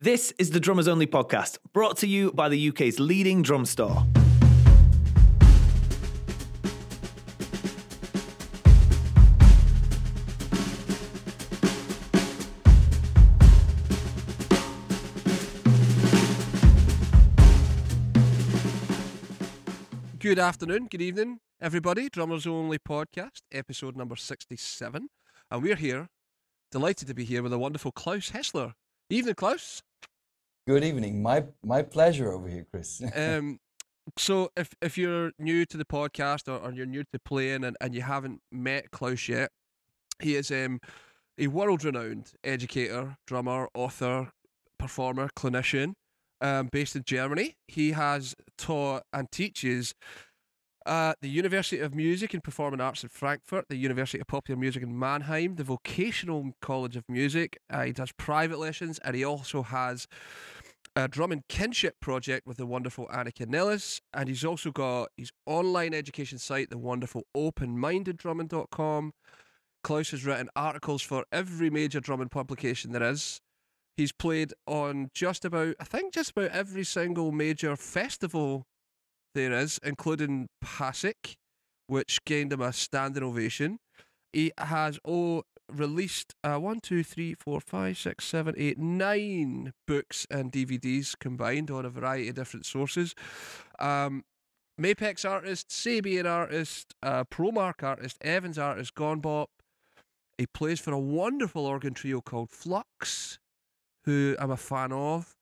This is the Drummers Only podcast, brought to you by the UK's leading drum store. Good afternoon, good evening, everybody. Drummers Only podcast, episode number 67. And we're here, delighted to be here with a wonderful Claus Hessler. Evening, Claus. Good evening. My my pleasure over here, Chris. Um, so if if you're new to the podcast or, or you're new to playing and, and you haven't met Claus yet, he is um, a world renowned educator, drummer, author, performer, clinician, um, based in Germany. He has taught and teaches uh, the University of Music and Performing Arts in Frankfurt, the University of Popular Music in Mannheim, the Vocational College of Music. Uh, he does private lessons and he also has a drum and kinship project with the wonderful Annika Nilles. And he's also got his online education site, the wonderful openmindeddrumming.com. Claus has written articles for every major drumming publication there is. He's played on just about, I think, just about every single major festival there is, including PASIC, which gained him a standing ovation. He has oh released uh, one, two, three, four, five, six, seven, eight, nine books and DVDs combined on a variety of different sources. Um, Mapex artist, Sabian artist, uh, Promark artist, Evans artist, Gonebop. He plays for a wonderful organ trio called Flux, who I'm a fan of.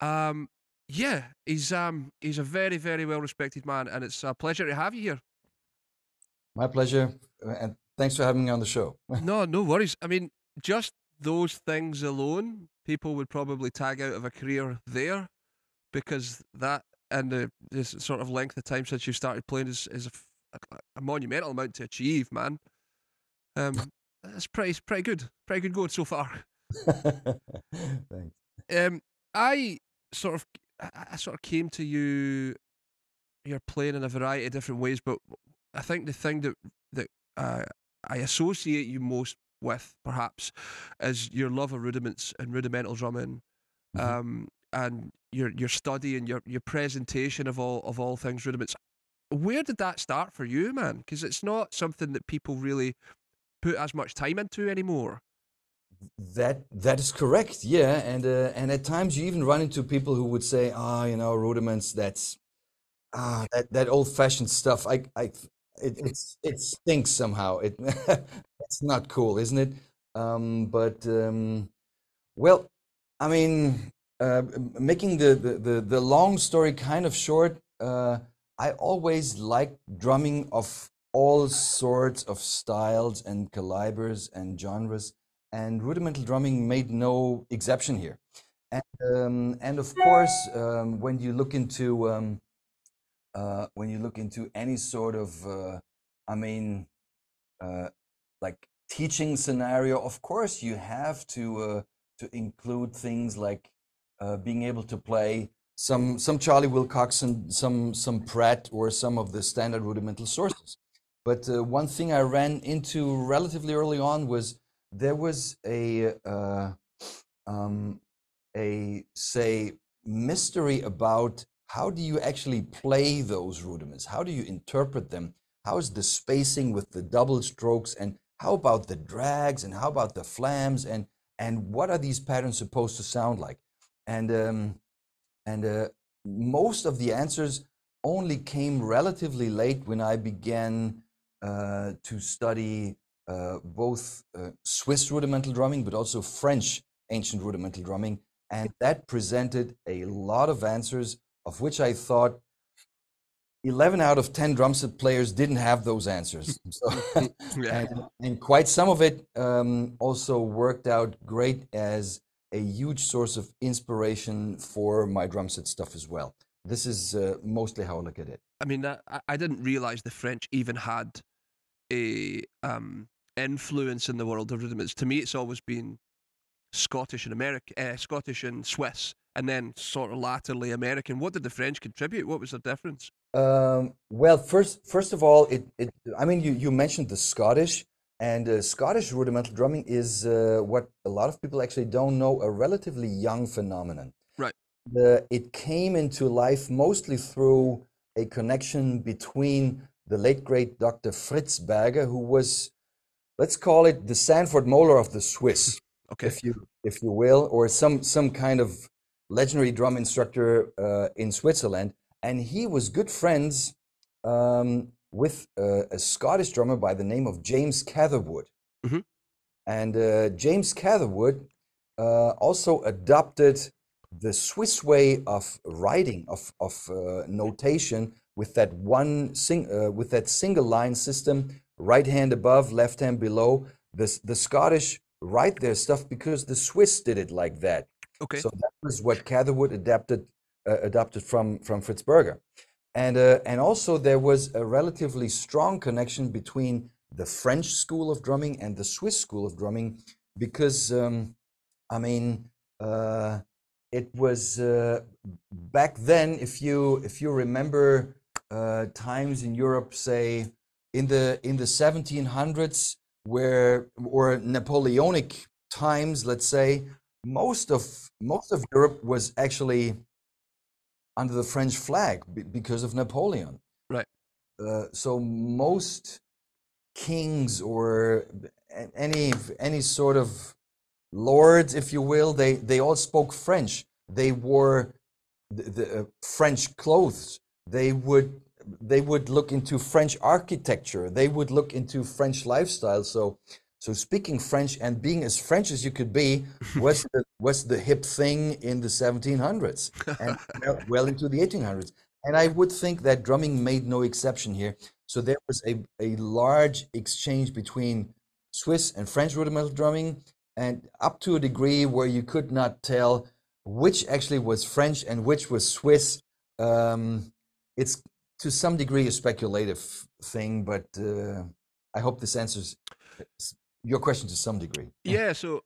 Um, yeah, he's um he's a very very well respected man, and it's a pleasure to have you here. My pleasure, and thanks for having me on the show. no, no worries. I mean, just those things alone, people would probably tag out of a career there, because that and the this sort of length of time since you started playing is is a, a, monumental amount to achieve, man. Um, that's pretty pretty good, pretty good going so far. Thanks. Um, I sort of I sort of came to you. You're playing in a variety of different ways, but I think the thing that that uh, I associate you most with, perhaps, is your love of rudiments and rudimental drumming, mm-hmm. um, and your your study and your your presentation of all of all things rudiments. Where did that start for you, man? Because it's not something that people really put as much time into anymore. That that is correct, yeah, and uh, and at times you even run into people who would say, ah, you know, rudiments. That's ah, that, that old-fashioned stuff. I, I, it, it's it stinks somehow. It it's not cool, isn't it? Um, but um, well, I mean, uh, making the, the, the the long story kind of short, uh, I always liked drumming of all sorts of styles and calibers and genres and rudimental drumming made no exception here. And, um, and of course, um, when you look into um, uh, when you look into any sort of, uh, I mean, uh, like teaching scenario, of course you have to uh, to include things like uh, being able to play some some Charley Wilcoxon, some some Pratt, or some of the standard rudimental sources. But uh, one thing I ran into relatively early on was there was a um, a say mystery about how do you actually play those rudiments? How do you interpret them? How is the spacing with the double strokes and how about the drags and how about the flams and and what are these patterns supposed to sound like? And um, and uh, most of the answers only came relatively late when I began uh, to study uh, both uh, Swiss rudimental drumming, but also French ancient rudimental drumming. And that presented a lot of answers, of which I thought 11 out of 10 drum set players didn't have those answers. So, and, and, quite some of it um, also worked out great as a huge source of inspiration for my drum set stuff as well. This is uh, mostly how I look at it. I mean, I, I didn't realize the French even had a um, influence in the world of rudiments. To me, it's always been Scottish and American, uh, Scottish and Swiss, and then sort of latterly American. What did the French contribute? What was the difference? Um, well, first, first of all, it, it. I mean, you you mentioned the Scottish, And uh, Scottish rudimental drumming is uh, what a lot of people actually don't know a relatively young phenomenon. Right. The, it came into life mostly through a connection between the late great Dr. Fritz Berger, who was, let's call it the Sanford Moeller of the Swiss, Okay. if you if you will, or some some kind of legendary drum instructor uh, in Switzerland, and he was good friends um, with uh, a Scottish drummer by the name of James Catherwood. Mhm. And uh, James Catherwood uh, also adopted the Swiss way of writing, of, of uh, notation, with that one sing, uh, with that single line system, right hand above, left hand below. The, the Scottish write their stuff because the Swiss did it like that. Okay. So that was what Catherwood adapted uh, adopted from from Fritz Berger, and uh, and also there was a relatively strong connection between the French school of drumming and the Swiss school of drumming, because um, I mean uh, it was uh, back then. If you if you remember uh, times in Europe, say in the in the 1700s, where or Napoleonic times, let's say most of most of Europe was actually under the French flag be- because of Napoleon. Right. Uh, so most kings or any any sort of lords, if you will, they they all spoke French. They wore the, the uh, French clothes. They would they would look into French architecture. They would look into French lifestyle. So so speaking French and being as French as you could be was the, was the hip thing in the 1700s and well, into the 1800s. And I would think that drumming made no exception here. So there was a, a large exchange between Swiss and French rudimental drumming, and up to a degree where you could not tell which actually was French and which was Swiss. Um, it's to some degree a speculative thing, but uh, I hope this answers your question to some degree. Yeah, so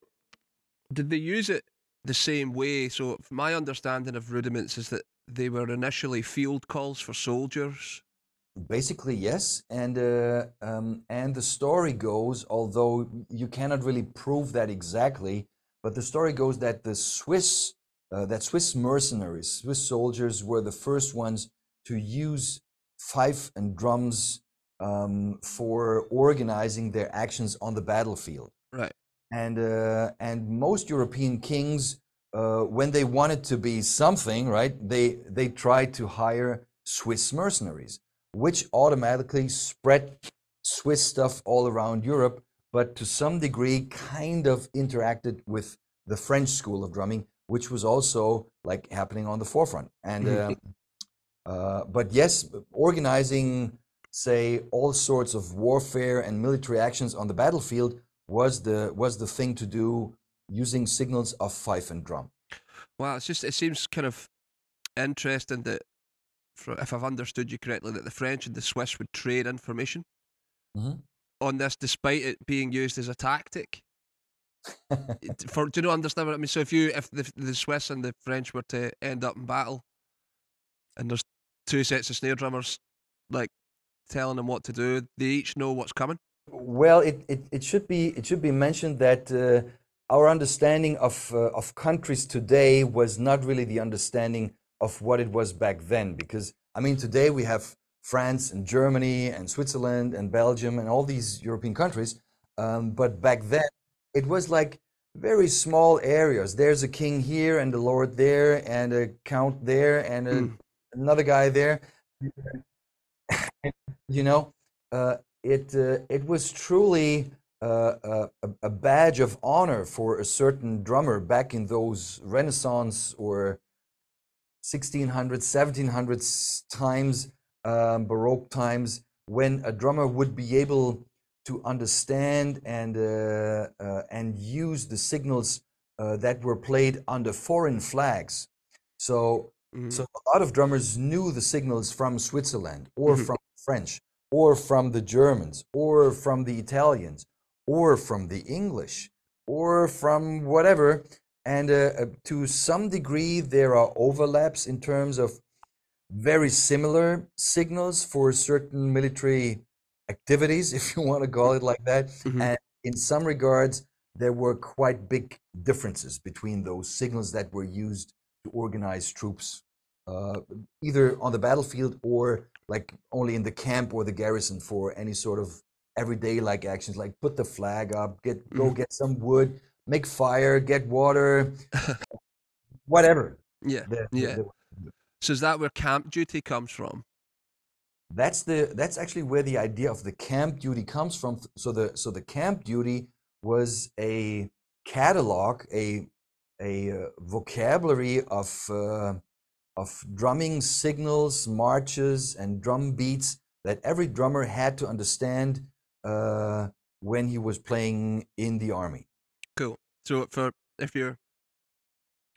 did they use it the same way? So my understanding of rudiments is that they were initially field calls for soldiers. Basically, yes, and uh, um, and the story goes, although you cannot really prove that exactly, but the story goes that the Swiss, uh, that Swiss mercenaries, Swiss soldiers, were the first ones to use fife and drums um, for organizing their actions on the battlefield. Right. and uh, and most European kings, uh, when they wanted to be something, right, they they tried to hire Swiss mercenaries, which automatically spread Swiss stuff all around Europe, but to some degree kind of interacted with the French school of drumming, which was also like happening on the forefront. And um, uh, but yes, organizing say all sorts of warfare and military actions on the battlefield was the was the thing to do using signals of fife and drum. Well, it's just it seems kind of interesting that, if I've understood you correctly, that the French and the Swiss would trade information Mhm. on this, despite it being used as a tactic. For do you not understand what I mean? So if you if the the Swiss and the French were to end up in battle, and there's two sets of snare drummers, like telling them what to do, they each know what's coming. Well, it, it, it should be it should be mentioned that uh, our understanding of uh, of countries today was not really the understanding of what it was back then. Because I mean, today we have France and Germany and Switzerland and Belgium and all these European countries, um, but back then it was like very small areas. There's a king here and a lord there and a count there and a, Mm. another guy there. You know, uh, it uh, it was truly uh, a, a- a badge of honor for a certain drummer back in those Renaissance or 1600s, 1700s times, um, Baroque times, when a drummer would be able to understand and uh, uh, and use the signals uh, that were played under foreign flags. So Mhm. so a lot of drummers knew the signals from Switzerland or Mhm. from French or from the Germans or from the Italians or from the English or from whatever. And uh, uh, to some degree, there are overlaps in terms of very similar signals for certain military activities, if you want to call it like that. Mhm. And in some regards, there were quite big differences between those signals that were used to organize troops, uh, either on the battlefield or like only in the camp or the garrison for any sort of everyday like actions, like put the flag up, get go Mhm. get some wood, make fire, get water, whatever. Yeah, the- the- yeah. the- So is that where camp duty comes from? that's the that's actually where the idea of the camp duty comes from so the so the camp duty was a catalog a a uh, vocabulary of uh, of drumming signals marches and drum beats that every drummer had to understand uh, when he was playing in the army Cool. So for if you're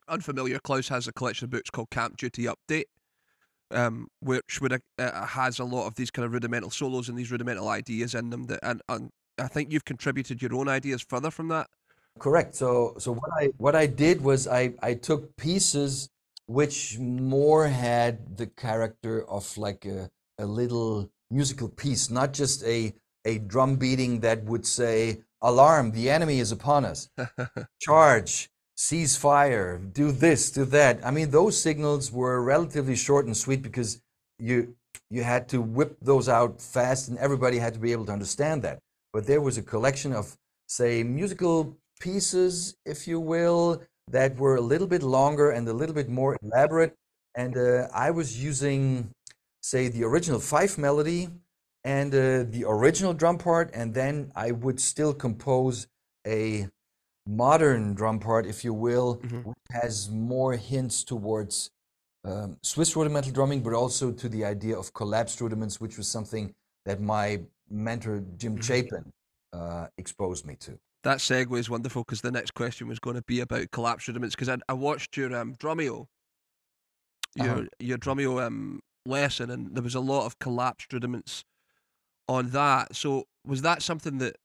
unfamiliar, Claus has a collection of books called Camp Duty Update, um, which would uh, has a lot of these kind of rudimental solos and these rudimental ideas in them. That and, and I think you've contributed your own ideas further from that. Correct. So so what I what I did was I I took pieces which more had the character of like a a little musical piece, not just a a drum beating that would say alarm, the enemy is upon us. Charge, cease fire, do this, do that. I mean those signals were relatively short and sweet because you you had to whip those out fast and everybody had to be able to understand that. But there was a collection of say musical pieces, if you will, that were a little bit longer and a little bit more elaborate. And uh, I was using, say, the original fife melody and uh, the original drum part, and then I would still compose a modern drum part, if you will, Mhm. which has more hints towards um, Swiss rudimental drumming, but also to the idea of collapsed rudiments, which was something that my mentor Jim Mhm. Chapin uh, exposed me to. That segue is wonderful because the next question was going to be about collapse rudiments. Because I, I watched your um, Drumeo, your Uh-huh. your Drumeo um, lesson, and there was a lot of collapsed rudiments on that. So was that something that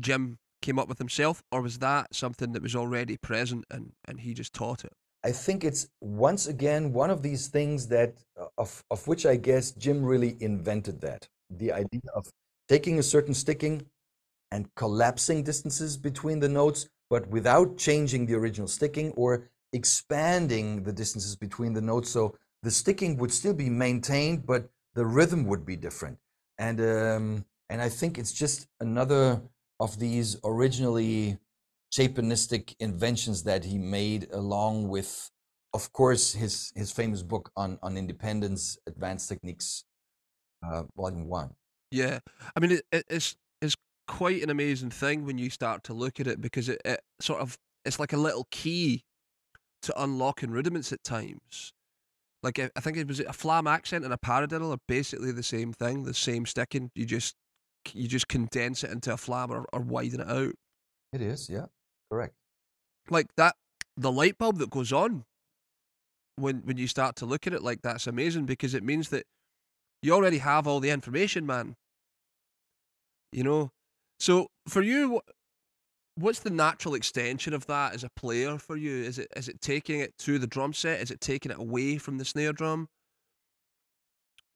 Jim came up with himself, or was that something that was already present and, and he just taught it? I think it's once again one of these things that uh, of of which I guess Jim really invented that the idea of taking a certain sticking and collapsing distances between the notes, but without changing the original sticking or expanding the distances between the notes. So the sticking would still be maintained, but the rhythm would be different. And um, and I think it's just another of these originally Chapinistic inventions that he made, along with, of course, his his famous book on on independence, Advanced Techniques, uh, Volume One. Yeah, I mean, it, it, it's it's quite an amazing thing when you start to look at it because it, it sort of it's like a little key to unlocking rudiments at times. Like I I think it was a flam accent and a paradiddle are basically the same thing, the same sticking. You just you just condense it into a flam or, or widen it out. It is, yeah, correct. Like that, the light bulb that goes on when when you start to look at it like that's amazing because it means that you already have all the information, man. You know, so for you, what's the natural extension of that as a player for you? Is it is it taking it to the drum set? Is it taking it away from the snare drum?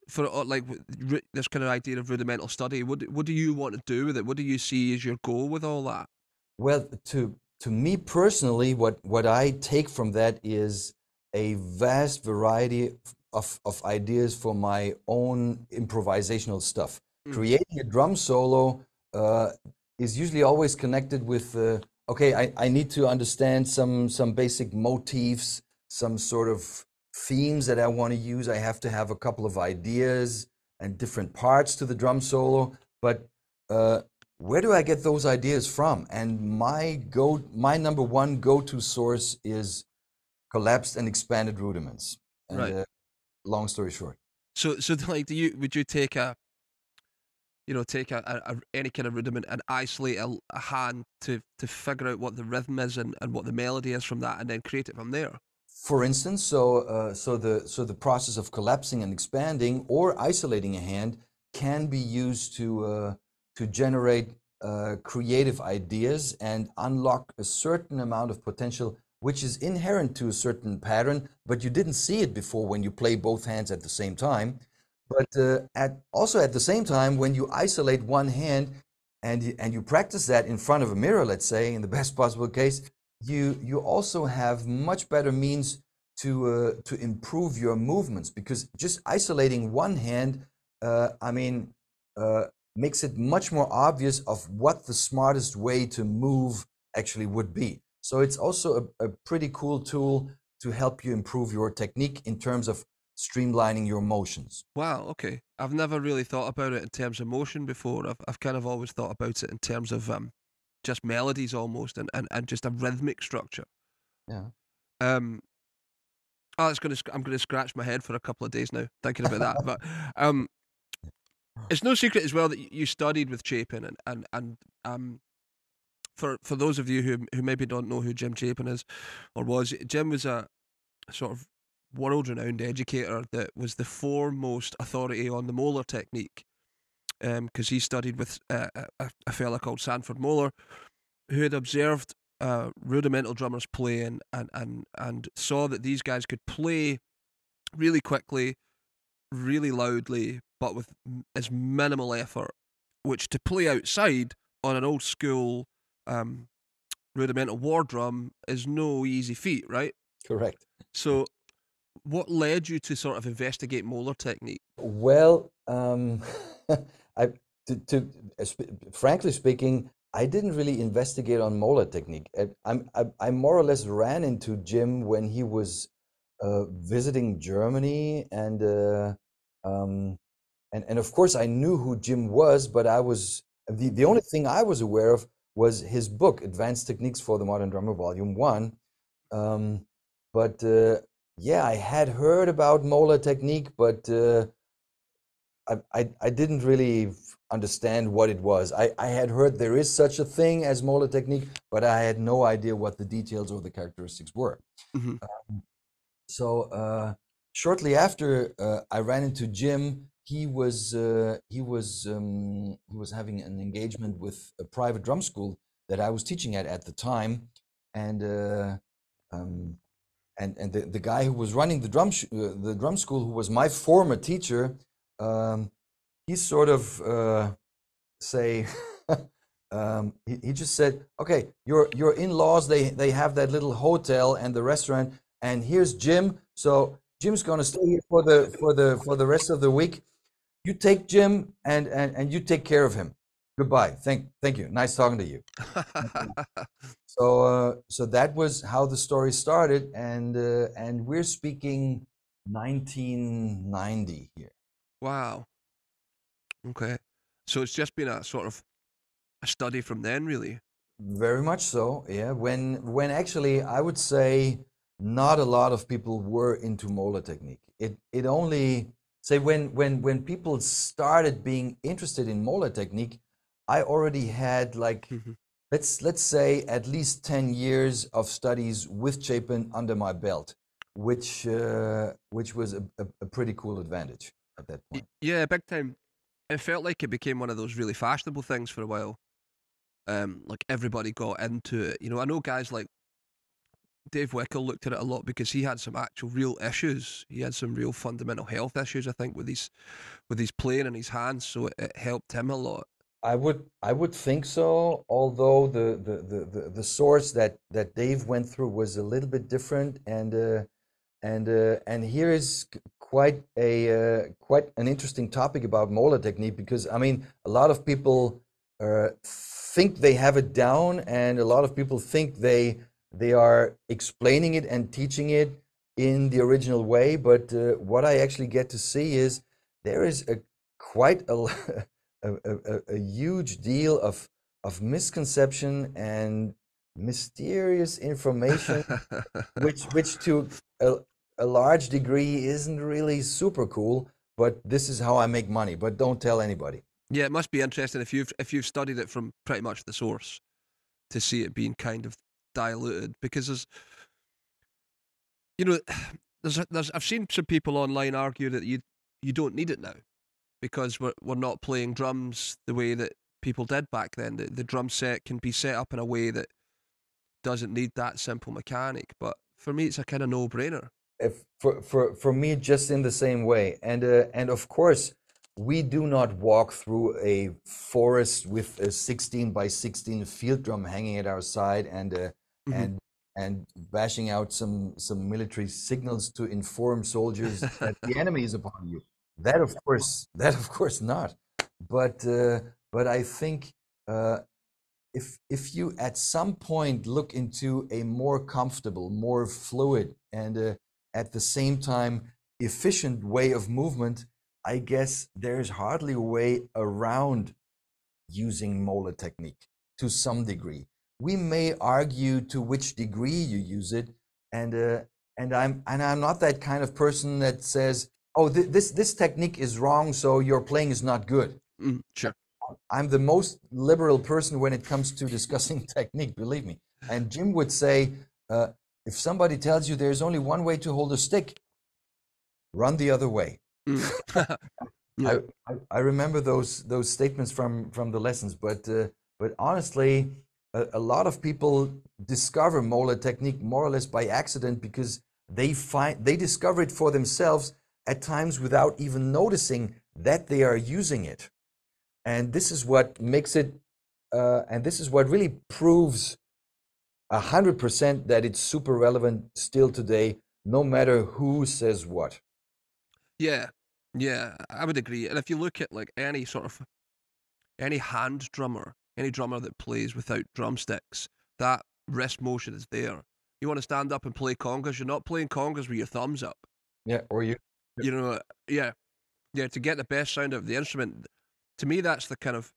For uh, like this kind of idea of rudimental study, what do, what do you want to do with it? What do you see as your goal with all that? Well, to to me personally, what what I take from that is a vast variety of of ideas for my own improvisational stuff. Mm. Creating a drum solo uh, is usually always connected with uh, okay, I, I need to understand some some basic motifs, some sort of themes that I want to use. I have to have a couple of ideas and different parts to the drum solo, but uh, where do I get those ideas from? And my go, my number one go-to source is collapsed and expanded rudiments. And, Right. uh, long story short, So, so like, do you would you take a, you know, take a, a, a any kind of rudiment and isolate a, a hand to to figure out what the rhythm is and, and what the melody is from that, and then create it from there? for instance, so uh, so the so the process of collapsing and expanding or isolating a hand can be used to uh, to generate uh, creative ideas and unlock a certain amount of potential which is inherent to a certain pattern, but you didn't see it before when you play both hands at the same time. But uh, at also at the same time, when you isolate one hand and and you practice that in front of a mirror, let's say, in the best possible case, you you also have much better means to uh, to improve your movements because just isolating one hand, uh, I mean, uh, makes it much more obvious of what the smartest way to move actually would be. So it's also a, a pretty cool tool to help you improve your technique in terms of streamlining your motions. Wow, okay. I've never really thought about it in terms of motion before. I've, I've kind of always thought about it in terms of um, just melodies almost and, and, and just a rhythmic structure. Yeah. Um, oh, it's gonna, I'm going to scratch my head for a couple of days now thinking about that. But um, it's no secret as well that you studied with Chapin and, and, and um, for, for those of you who, who maybe don't know who Jim Chapin is or was, Jim was a sort of world renowned educator that was the foremost authority on the Moeller technique because um, he studied with uh, a, a fella called Sanford Moeller who had observed uh, rudimental drummers playing and, and, and saw that these guys could play really quickly, really loudly, but with as minimal effort, which to play outside on an old school um, rudimental war drum is no easy feat, right? Correct. So what led you to sort of investigate Moeller technique? Well, um, I, to, to uh, frankly speaking, I didn't really investigate on molar technique. I, I, I more or less ran into Jim when he was uh, visiting Germany, and uh, um, and and of course I knew who Jim was, but I was the the only thing I was aware of was his book, Advanced Techniques for the Modern Drummer, Volume One. Um, but uh, yeah, I had heard about Moeller technique, but uh, I, I, I didn't really understand what it was. I, I had heard there is such a thing as Moeller technique, but I had no idea what the details or the characteristics were. Mm-hmm. Um, so uh, shortly after uh, I ran into Jim, he was uh, he was um, he was having an engagement with a private drum school that I was teaching at at the time, and uh, um, and and the, the guy who was running the drum uh, the drum school, who was my former teacher, um, he sort of uh, say. um, he, he just said, "Okay, your your in-laws they they have that little hotel and the restaurant, and here's Jim. So Jim's gonna stay here for the for the for the rest of the week. You take Jim and and and you take care of him goodbye. Thank, thank you. Nice talking to you. so, uh, so that was how the story started, and uh, and we're speaking 1990 here. Wow. Okay. So it's just been a sort of a study from then, really. Very much so. Yeah. When when actually I would say not a lot of people were into Moeller technique. It it only say when when when people started being interested in Moeller technique, I already had like mm-hmm. let's let's say at least 10 years of studies with Chapin under my belt which uh, which was a, a, a, pretty cool advantage at that point. Yeah, big time. It felt like it became one of those really fashionable things for a while. Um, like everybody got into it. You know, I know guys like Dave Weckl looked at it a lot because he had some actual real issues. He had some real fundamental health issues, I think, with his with his playing and his hands. So it, it helped him a lot. I would I would think so, although the the, the, the, source that, that Dave went through was a little bit different and uh, and uh, and here is quite a uh, quite an interesting topic about Moeller technique because I mean a lot of people uh, think they have it down and a lot of people think they they are explaining it and teaching it in the original way but uh, what I actually get to see is there is a quite a a, a, a huge deal of of misconception and mysterious information, which which to a, a large degree isn't really super cool. But this is how I make money. But don't tell anybody. Yeah, it must be interesting if you've if you've studied it from pretty much the source to see it being kind of diluted because there's you know there's there's I've seen some people online argue that you you don't need it now because we're we're not playing drums the way that people did back then. The, the drum set can be set up in a way that doesn't need that simple mechanic. But for me, it's a kind of no brainer. if for, for for me just in the same way and uh, and of course we do not walk through a forest with a 16 by 16 field drum hanging at our side and uh, Mhm. and and bashing out some some military signals to inform soldiers that the enemy is upon you that of course that of course not. But uh, but i think uh, if if you at some point look into a more comfortable more fluid and uh, at the same time efficient way of movement i guess there's hardly a way around using Moeller technique to some degree. We may argue to which degree you use it and uh, and i'm and i'm not that kind of person that says oh th- this this technique is wrong so your playing is not good Mm, sure. I'm the most liberal person when it comes to discussing technique, believe me. And Jim would say, uh, if somebody tells you there's only one way to hold a stick, run the other way. Mm. Yeah. I, I, remember those those statements from from the lessons, but uh, but honestly, a, a lot of people discover Moeller technique more or less by accident because they find they discover it for themselves at times without even noticing that they are using it and this is what makes it uh, and this is what really proves a hundred percent that it's super relevant still today no matter who says what Yeah, yeah, I would agree. And if you look at like any sort of any hand drummer, any drummer that plays without drumsticks, that wrist motion is there. You want to stand up and play congas, you're not playing congas with your thumbs up. yeah or you You know, yeah, yeah. To get the best sound out of the instrument, to me, that's the kind of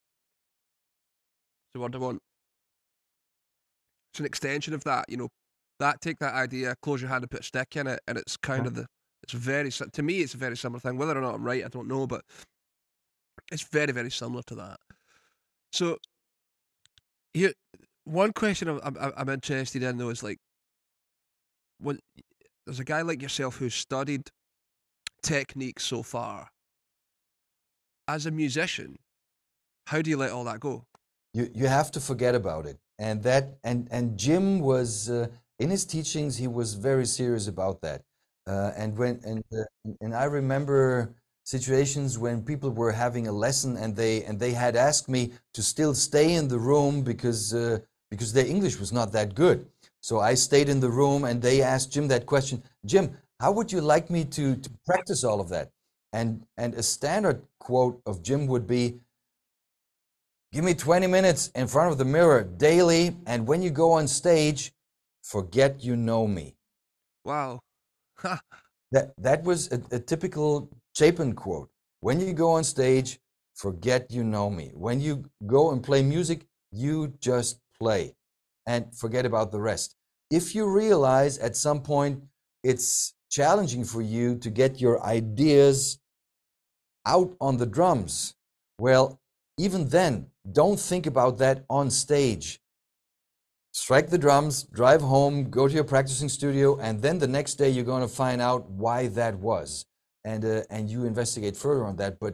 the word I want. It's an extension of that. You know, that take that idea, close your hand and put a stick in it, and it's kind Yeah. of the. It's very to me, it's a very similar thing. Whether or not I'm right, I don't know, but it's very, very similar to that. So, here, one question I'm, I'm, I'm interested in though is like, when there's a guy like yourself who's studied technique so far. As a musician, how do you let all that go? you you have to forget about it and that and and jim was uh, in his teachings he was very serious about that uh, and when and uh, and i remember situations when people were having a lesson and they and they had asked me to still stay in the room because uh, because their english was not that good so i stayed in the room and they asked jim that question jim how would you like me to to practice all of that and and a standard quote of jim would be Give me 20 minutes in front of the mirror daily, and when you go on stage, forget you know me. Wow. Ha. That, that was a, a typical Chapin quote. When you go on stage, forget you know me. When you go and play music, you just play and forget about the rest. If you realize at some point it's challenging for you to get your ideas out on the drums, well, even then, don't think about that on stage. Strike the drums, drive home, go to your practicing studio, and then the next day you're going to find out why that was, and uh, and you investigate further on that. But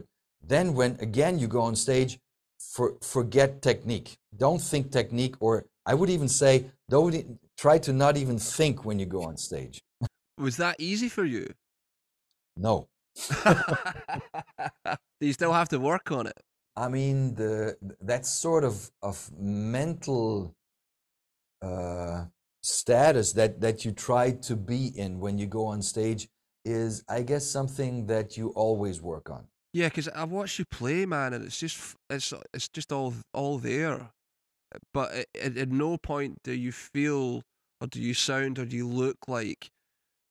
then, when again you go on stage, for, forget technique. Don't think technique, or I would even say, don't try to not even think when you go on stage. Was that easy for you? No, Do you still have to work on it? I mean, the that sort of of mental uh, status that that you try to be in when you go on stage is, I guess, something that you always work on. Yeah, because I've watched you play, man, and it's just it's it's just all all there. But at, at, at no point do you feel or do you sound or do you look like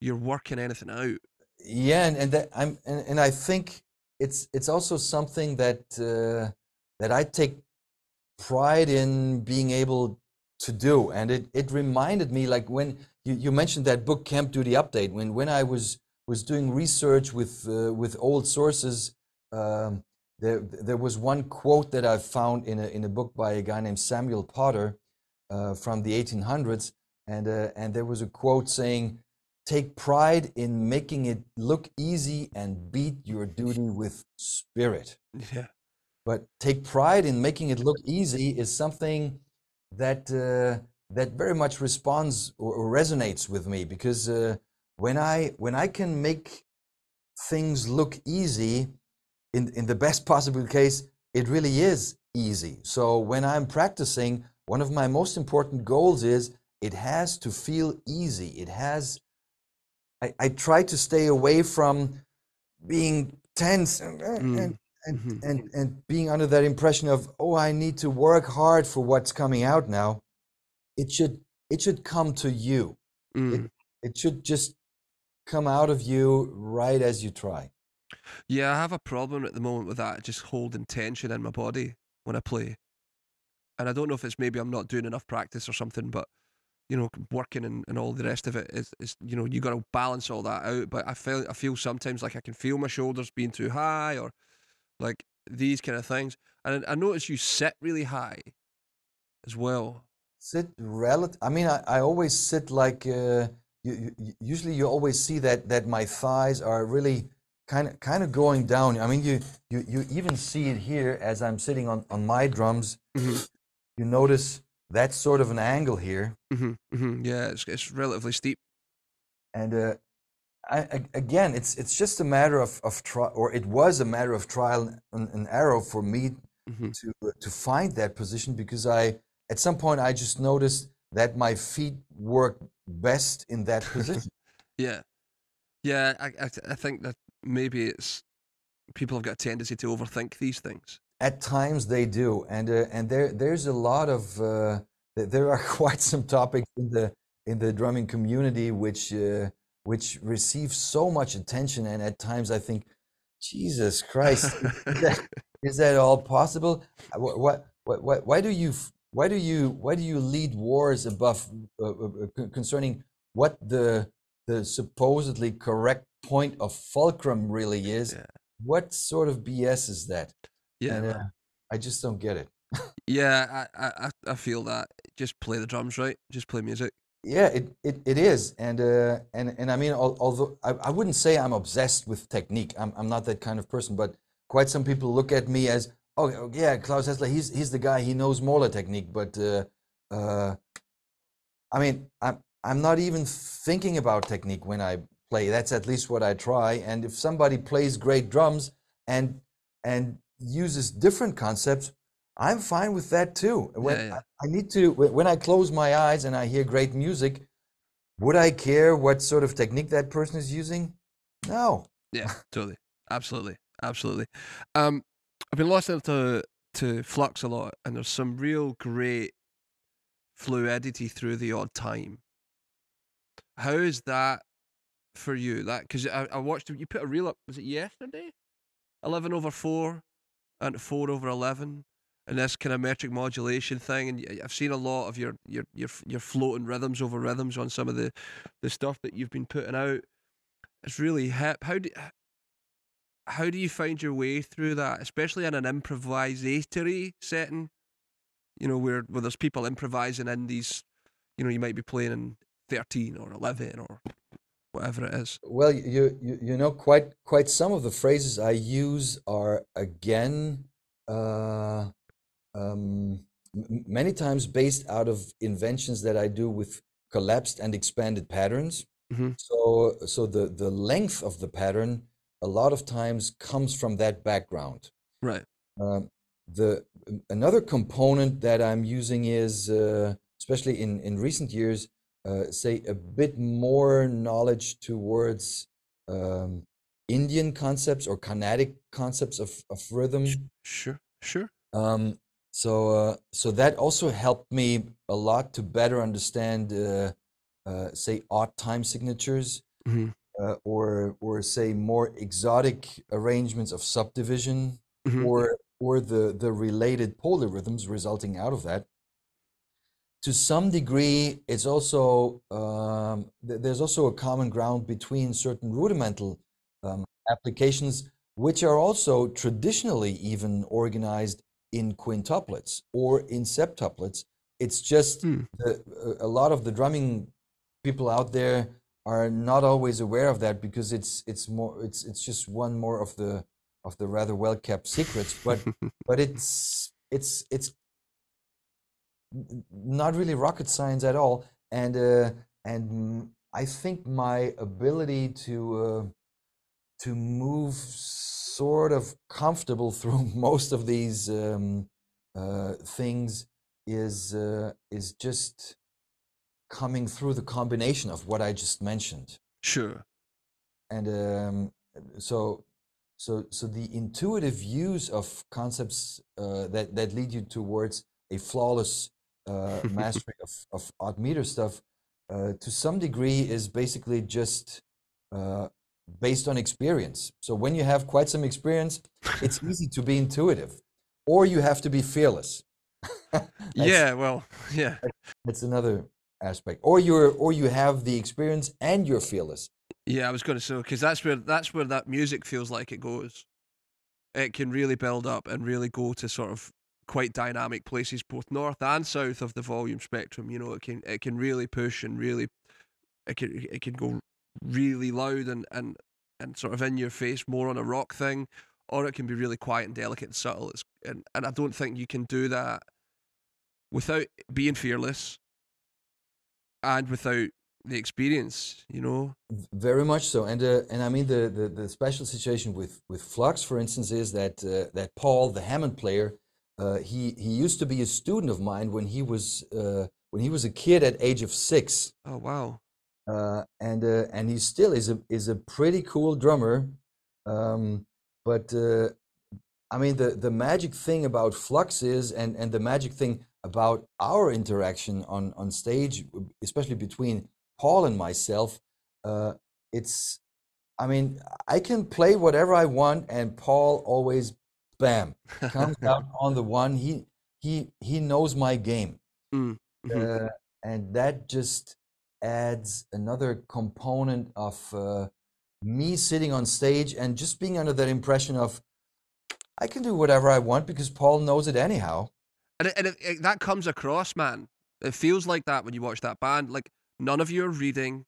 you're working anything out. Yeah, and, and that I'm and, and I think it's it's also something that uh, that I take pride in being able to do. And it, it reminded me like when you, you mentioned that book Camp Duty Update, when when I was was doing research with uh, with old sources, um, there there was one quote that I found in a in a book by a guy named Samuel Potter uh, from the 1800s, and uh, and there was a quote saying take pride in making it look easy and beat your duty with spirit. Yeah. But take pride in making it look easy is something that uh, that very much responds or, or resonates with me because uh, when I when I can make things look easy, in in the best possible case, it really is easy. So when I'm practicing, one of my most important goals is it has to feel easy. It has. I, I try to stay away from being tense and Mm. and, and, Mhm. and and being under that impression of oh I need to work hard for what's coming out now. It should it should come to you. Mm. It should just come out of you right as you try. Yeah, I have a problem at the moment with that, just holding tension in my body when I play. And I don't know if it's maybe I'm not doing enough practice or something, but you know, working and, and all the rest of it is, is you know, you got to balance all that out. But I feel I feel sometimes like I can feel my shoulders being too high or like these kind of things. And I notice you sit really high as well. Sit relative. I mean, I, I always sit like uh, you, you, usually you always see that that my thighs are really kind of kind of going down. I mean, you you you even see it here as I'm sitting on on my drums. Mhm. You notice that sort of an angle here, hmm hmm Yeah, it's it's relatively steep. and uh, I, again, it's it's just a matter of of try, or it was a matter of trial and, and error for me hmm to to find that position because I at some point I just noticed that my feet work best in that position. Yeah, yeah. I, I I think that maybe it's people have got a tendency to overthink these things. At times they do, and uh, and there there's a lot of uh, there are quite some topics in the in the drumming community which uh, which receive so much attention, and at times I think, Jesus Christ, is that, is that all possible? Uh, What what what why do you why do you why do you lead wars above uh, uh, uh, con- concerning what the the supposedly correct point of fulcrum really is? Yeah. What sort of BS is that? Yeah, uh. I just don't get it. yeah. I, I I- I feel that. Just play the drums right. Just play music. Yeah, it, it, it is, and uh, and and I mean, although I, I wouldn't say I'm obsessed with technique, I'm I'm not that kind of person. But quite some people look at me as, oh oh, yeah, Claus Hessler, he's he's the guy, he knows Moeller technique. But uh, uh, I mean, I'm I'm not even thinking about technique when I play. That's at least what I try. And if somebody plays great drums and and uses different concepts, I'm fine with that too. When Yeah, yeah. I, I need to when I close my eyes and I hear great music, would I care what sort of technique that person is using? No. Yeah, totally, absolutely, absolutely. Um, I've been listening to to Flux a lot, and there's some real great fluidity through the odd time. How is that for you? That because I, I watched you put a reel up. Was it yesterday? Eleven over four, and four over eleven, and this kind of metric modulation thing. And I've seen a lot of your your your your floating rhythms over rhythms on some of the the stuff that you've been putting out. It's really hip. How do how do you find your way through that, especially in an improvisatory setting? You know, where where there's people improvising in these, you know, you might be playing in thirteen or eleven or whatever it is. Well, you, you you know quite quite some of the phrases I use are again uh, um, m- many times based out of inventions that I do with collapsed and expanded patterns. Mhm. So so the the length of the pattern a lot of times comes from that background. Right. Um, the another component that I'm using is, uh, especially in in recent years, uh, say a bit more knowledge towards um, Indian concepts or Carnatic concepts of of rhythm. Sure. Sure. Um, so uh, so that also helped me a lot to better understand, uh, uh, say, odd time signatures hmm uh, or or say more exotic arrangements of subdivision Mhm. or or the the related polyrhythms resulting out of that to some degree it's also um, th- there's also a common ground between certain rudimental um, applications which are also traditionally even organized in quintuplets or in septuplets it's just Hmm. the, a lot of the drumming people out there are not always aware of that because it's it's more it's it's just one more of the of the rather well kept secrets but but it's it's it's not really rocket science at all and uh, and I think my ability to uh, to move sort of comfortable through most of these um, uh, things is uh, is just coming through the combination of what I just mentioned. Sure. And um, so so so the intuitive use of concepts uh, that that lead you towards a flawless mastery of, of odd meter stuff uh, to some degree is basically just uh, based on experience. So when you have quite some experience, it's easy to be intuitive, or you have to be fearless. yeah, well, yeah. That's another aspect. Or you're or you have the experience and you're fearless. Yeah, I was going to say because that's where that's where that music feels like it goes. It can really build up and really go to sort of quite dynamic places, both north and south of the volume spectrum. You know, it can it can really push and really it can it can go really loud and and and sort of in your face, more on a rock thing, or it can be really quiet and delicate and subtle. It's, and and I don't think you can do that without being fearless and without the experience, you know. Very much so, and uh, and I mean the, the the special situation with with Flux, for instance, is that uh, that Paul, the Hammond player, uh, he he used to be a student of mine when he was uh, when he was a kid at age of six. Oh wow! Uh, and uh, and he still is a is a pretty cool drummer. Um, but I mean the the magic thing about Flux is, and and the magic thing about our interaction on on stage, especially between Paul and myself, uh, it's, I mean, I can play whatever I want, and Paul always, bam, comes out on the one. He he he knows my game, mm, mm-hmm. uh, and that just adds another component of uh, me sitting on stage and just being under that impression of I can do whatever I want because Paul knows it anyhow. And, it, and it, it, that comes across, man. It feels like that when you watch that band. Like None of you are reading.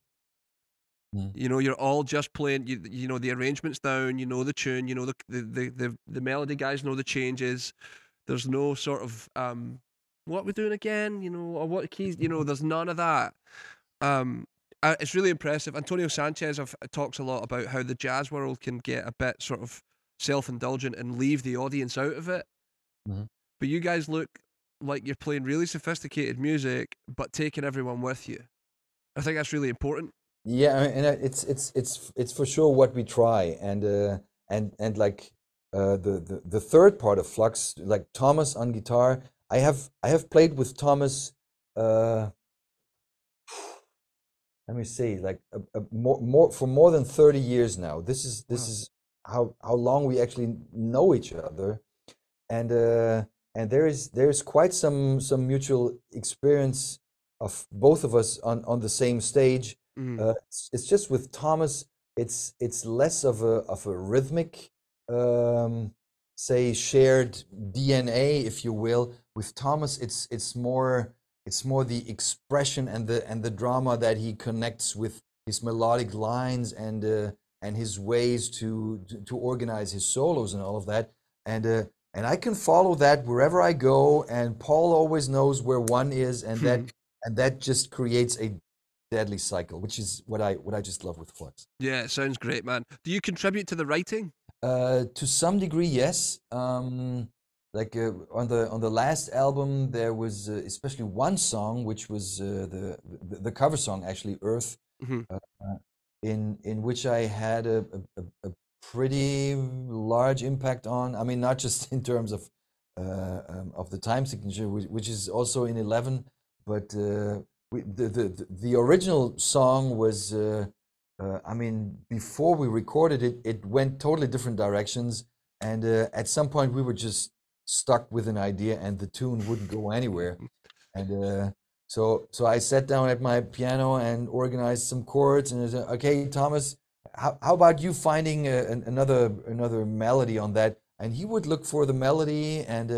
Mm. You know, you're all just playing. You, you know the arrangements down. You know the tune. You know the the the the, the melody guys know the changes. There's no sort of um, what we're doing again. You know, or what keys. You know, there's none of that. Um, uh, it's really impressive. Antonio Sanchez talks a lot about how the jazz world can get a bit sort of self-indulgent and leave the audience out of it. Mm-hmm. But you guys look like you're playing really sophisticated music, but taking everyone with you. I think that's really important. Yeah, and it's it's it's it's for sure what we try, and uh, and and like uh, the, the the third part of Flux, like Thomas on guitar. I have I have played with Thomas. Uh, let me see, like a, a more more for more than thirty years now. This is this wow. is how how long we actually know each other, and uh, and there is there's quite some some mutual experience of both of us on, on the same stage. Mm. Uh, it's, it's, just with Thomas, it's it's less of a of a rhythmic, um, say shared DNA, if you will. With Thomas, it's it's more it's more the expression and the and the drama that he connects with his melodic lines and uh, and his ways to, to, to organize his solos and all of that. And uh, and I can follow that wherever I go. And Paul always knows where one is, and that and that just creates a deadly cycle, which is what I what I just love with Flux. Yeah, it sounds great, man. Do you contribute to the writing? Uh, to some degree, yes. Um, like uh, on the on the last album, there was uh, especially one song which was uh, the, the, the cover song, actually Earth, mm-hmm. Uh, in in which I had a, a, a, pretty large impact on. I mean, not just in terms of uh, um, of the time signature, which, which is also in eleven but uh, we, the, the the original song was uh, uh, I mean before we recorded it it went totally different directions. And uh, at some point we were just stuck with an idea and the tune wouldn't go anywhere. And uh, so so I sat down at my piano and organized some chords and I said okay Thomas how, how about you finding uh, another another melody on that? And he would look for the melody and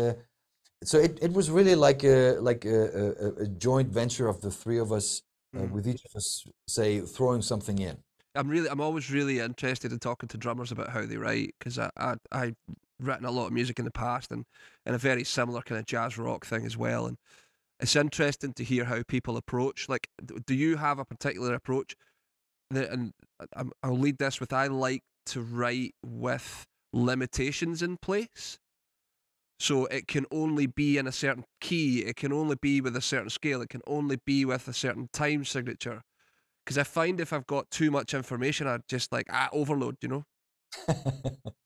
so it, it was really like a like a, a, a joint venture of the three of us uh, mm. with each of us say throwing something in i'm really i'm always really interested in talking to drummers about how they write because I, I i've written a lot of music in the past and and a very similar kind of jazz rock thing as well and it's interesting to hear how people approach like do you have a particular approach the, and I'm, I'll lead this with I like to write with limitations in place. So it can only be in a certain key, it can only be with a certain scale, it can only be with a certain time signature. Because I find if I've got too much information, I just like ah overload, you know.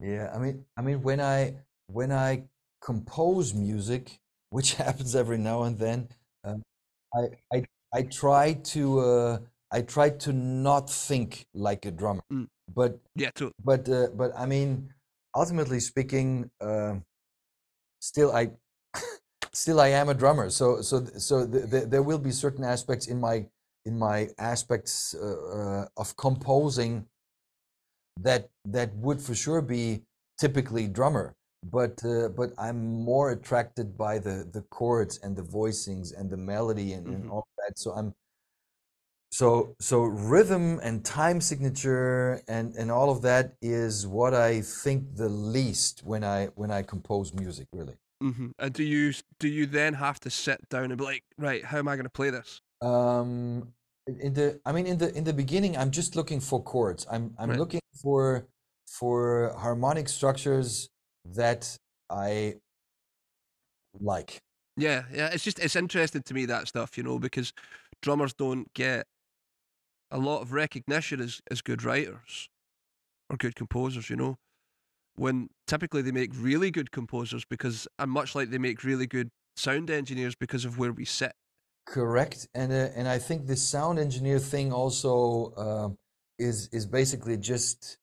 yeah, I mean, I mean, when I when I compose music, which happens every now and then, um, I I I try to uh, I try to not think like a drummer, Mm. but Yeah, too. but uh, but I mean, ultimately speaking, uh, still I still I am a drummer. So so so th- th- there will be certain aspects in my in my aspects uh, uh, of composing that that would for sure be typically drummer. But uh, but I'm more attracted by the the chords and the voicings and the melody and, and Mhm. all that. So I'm so so rhythm and time signature and and all of that is what I think the least when I when I compose music really. hmm And do you do you then have to sit down and be like, right, how am I going to play this? Um, in- in the I mean in the in the beginning I'm just looking for chords. I'm I'm Right. looking for for harmonic structures that I like. Yeah, yeah. It's just it's interesting to me that stuff, you know, because drummers don't get a lot of recognition as as good writers or good composers, you know. When typically they make really good composers because and much like they make really good sound engineers because of where we sit. Correct, and uh, and I think the sound engineer thing also um is is basically just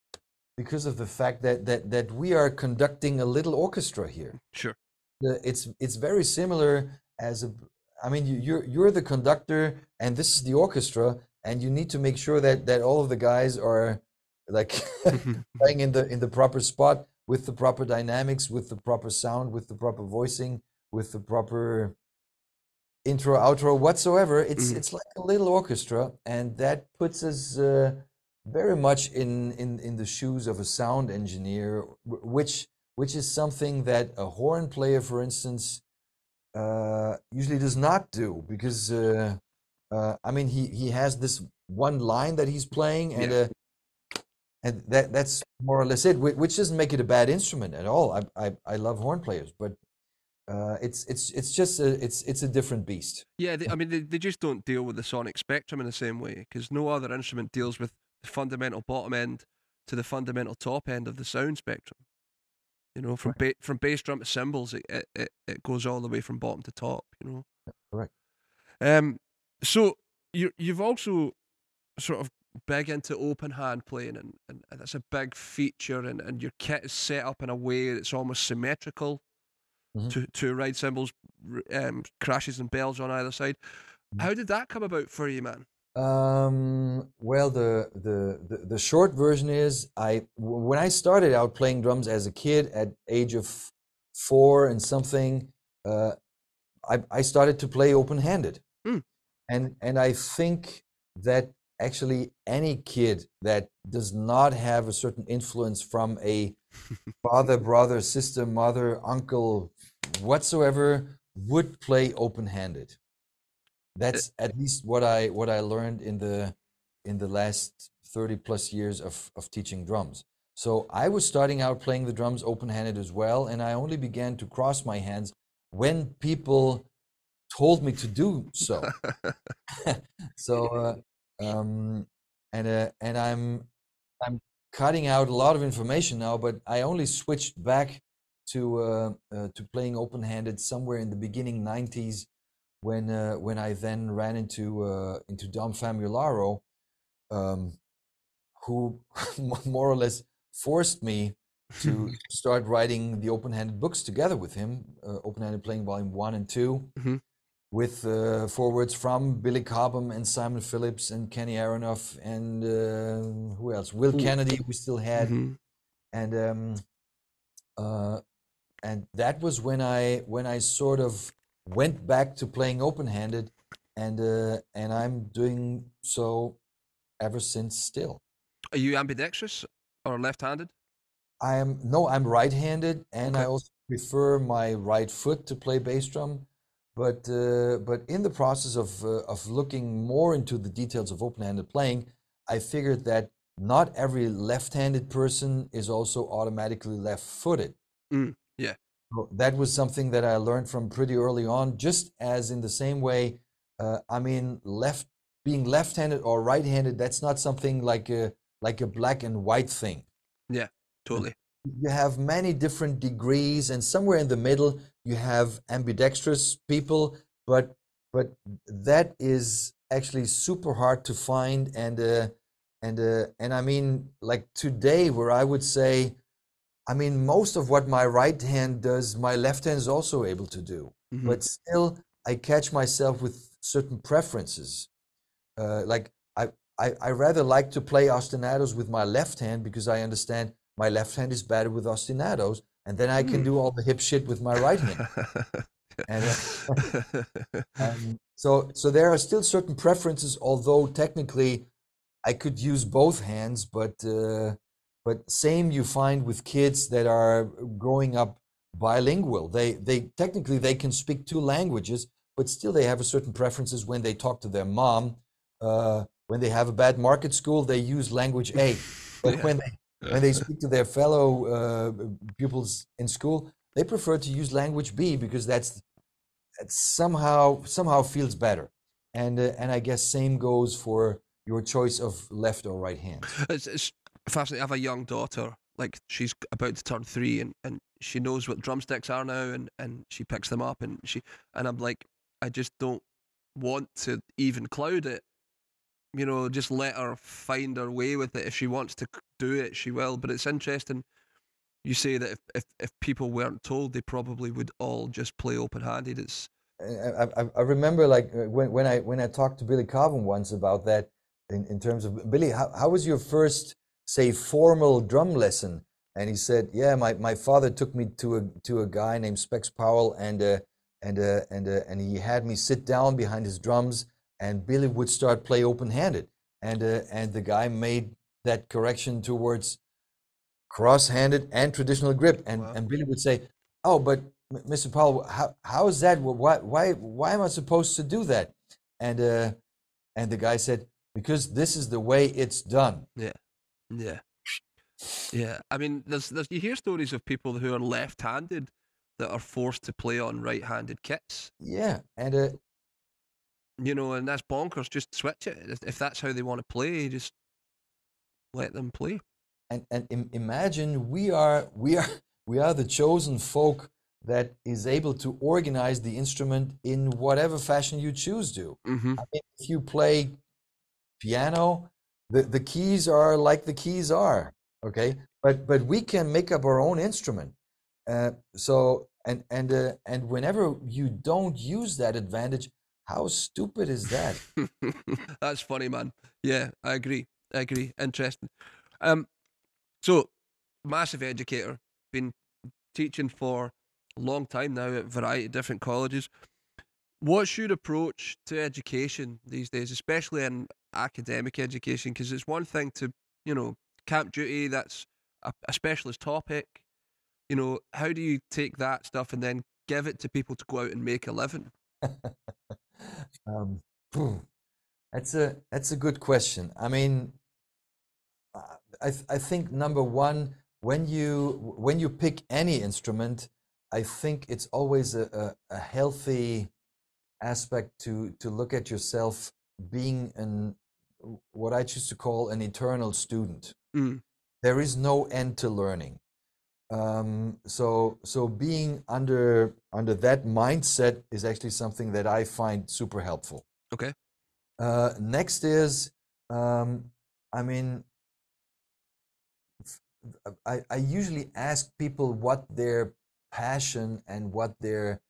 because of the fact that that that we are conducting a little orchestra here. Sure. The- It's it's very similar as a. I mean, you, you're you're the conductor, and this is the orchestra, and you need to make sure that that all of the guys are like playing in the in the proper spot with the proper dynamics, with the proper sound, with the proper voicing, with the proper intro, outro, whatsoever. It's Mhm. it's like a little orchestra, and that puts us uh, very much in, in in the shoes of a sound engineer, which which is something that a horn player, for instance, uh, usually does not do because uh, uh, I mean he he has this one line that he's playing and. Yeah. Uh, and that that's more or less it, which doesn't make it a bad instrument at all. I I, I love horn players, but uh, it's it's it's just a it's it's a different beast. Yeah, they, I mean, they, they just don't deal with the sonic spectrum in the same way because no other instrument deals with the fundamental bottom end to the fundamental top end of the sound spectrum. You know, from ba- from bass drum to cymbals, it, it, it, it goes all the way from bottom to top. You know. correct. Um. So you you've also sort of big into open hand playing, and, and, and that's a big feature, and, and your kit is set up in a way that's almost symmetrical Mhm. to to ride cymbals, um, crashes and bells on either side. Mhm. How did that come about for you, man? Um, well, the, the the the short version is I when I started out playing drums as a kid at age of four and something, uh, I I started to play open handed. And and I think that actually any kid that does not have a certain influence from a father, brother, sister, mother, uncle, whatsoever would play open handed that's eh, at least what I what I learned in the in the last 30 plus years of of teaching drums. So I was starting out playing the drums open-handed as well, and I only began to cross my hands when people told me to do so. so uh, um, and uh, and I'm I'm cutting out a lot of information now, but I only switched back to uh, uh, to playing open-handed somewhere in the beginning 90s when uh, when I then ran into uh, into Dom Famularo, um, who more or less forced me to start writing the open-handed books together with him, uh, open-handed playing volume one and 2 Mhm. With uh, forwards from Billy Cobham and Simon Phillips and Kenny Aronoff and uh, who else? Will Ooh. Kennedy, we still had, Mhm. and um, uh, and that was when I when I sort of went back to playing open-handed, and uh, and I'm doing so ever since still. Are you ambidextrous or left-handed? I am no, I'm right-handed, and I also prefer my right foot to play bass drum. But uh, but in the process of uh, of looking more into the details of open-handed playing, I figured that not every left-handed person is also automatically left-footed. Mm, yeah. So that was something that I learned from pretty early on. Just as in the same way, uh, I mean, left being left-handed or right-handed, that's not something like a like a black and white thing. Yeah, totally. You have many different degrees, and somewhere in the middle, you have ambidextrous people, but but that is actually super hard to find and uh, and uh, and I mean like today where I would say I mean most of what my right hand does my left hand is also able to do Mhm. but still I catch myself with certain preferences uh, like I, I I rather like to play ostinatos with my left hand because I understand my left hand is better with ostinatos and then I can Hmm. do all the hip shit with my right hand and um, so, so there are still certain preferences, although technically I could use both hands, but uh, but same you find with kids that are growing up bilingual. They they technically they can speak two languages, but still they have a certain preferences when they talk to their mom. Uh, when they have a bad market school, they use language A. But Yeah. when they when they speak to their fellow uh, pupils in school, they prefer to use language B because that's it somehow somehow feels better and uh, and i guess same goes for your choice of left or right hand it's, it's fascinating. I have a young daughter, like she's about to turn three, and, and she knows what drumsticks are now, and, and she picks them up, and she and I'm like, I just don't want to even cloud it. You know, just let her find her way with it. If she wants to do it, she will. But it's interesting. You say that if, if, if people weren't told, they probably would all just play open handed. It's I, I, I remember like uh, when, when i when i talked to billy Cobham once about that in, in terms of billy how, how was your first say formal drum lesson and he said yeah my, my father took me to a to a guy named specs powell and uh, and uh, and uh, and he had me sit down behind his drums and billy would start play open-handed. And uh, and the guy made that correction towards cross-handed and traditional grip. And Wow. and billy would say oh but mr powell how, how is that? Wh- why why why am i supposed to do that? And uh and the guy said because this is the way it's done. Yeah, yeah, yeah. I mean, there's there's you hear stories of people who are left-handed that are forced to play on right-handed kits. yeah. And uh You know, and that's bonkers. Just switch it if, if that's how they want to play. Just let them play. and and Im- imagine we are we are we are the chosen folk that is able to organize the instrument in whatever fashion you choose to Mm-hmm. I mean, if you play piano, the, the keys are like the keys are, okay? But but we can make up our own instrument. Uh, so and and uh, and whenever you don't use that advantage, how stupid is that? that's funny, man. Yeah, I agree. I agree. Interesting. Um, so massive educator, been teaching for a long time now at a variety of different colleges. What's your approach to education these days, especially in academic education? Because it's one thing to, you know, camp duty, that's a, a specialist topic. You know, how do you take that stuff and then give it to people to go out and make a living? um, that's a that's a good question. I mean, I I think number one, when you when you pick any instrument, I think it's always a, a, a healthy aspect to to look at yourself being an what I choose to call an eternal student. Mm. There is no end to learning. Um, so so being under under that mindset is actually something that I find super helpful. Okay. Uh, next is, um, I mean, I, I usually ask people what their passion and what their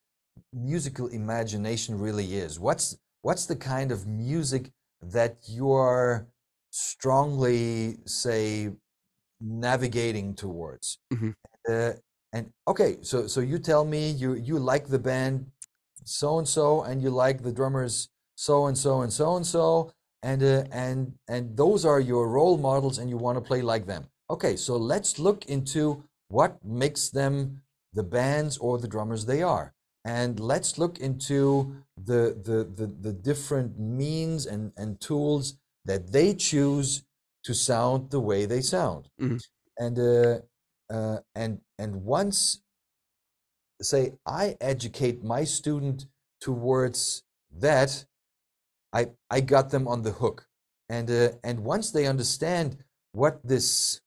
musical imagination really is. What's what's the kind of music that you're strongly, say, navigating towards? Mhm. Uh, and okay, so so you tell me you you like the band so and so, and you like the drummers so and so and so and so, and uh, and and those are your role models, and you want to play like them. Okay, so let's look into what makes them the bands or the drummers they are, and let's look into the the the, the different means and and tools that they choose to sound the way they sound. Mhm. And uh, uh, and and once say I educate my student towards that, I I got them on the hook. And uh, and once they understand what this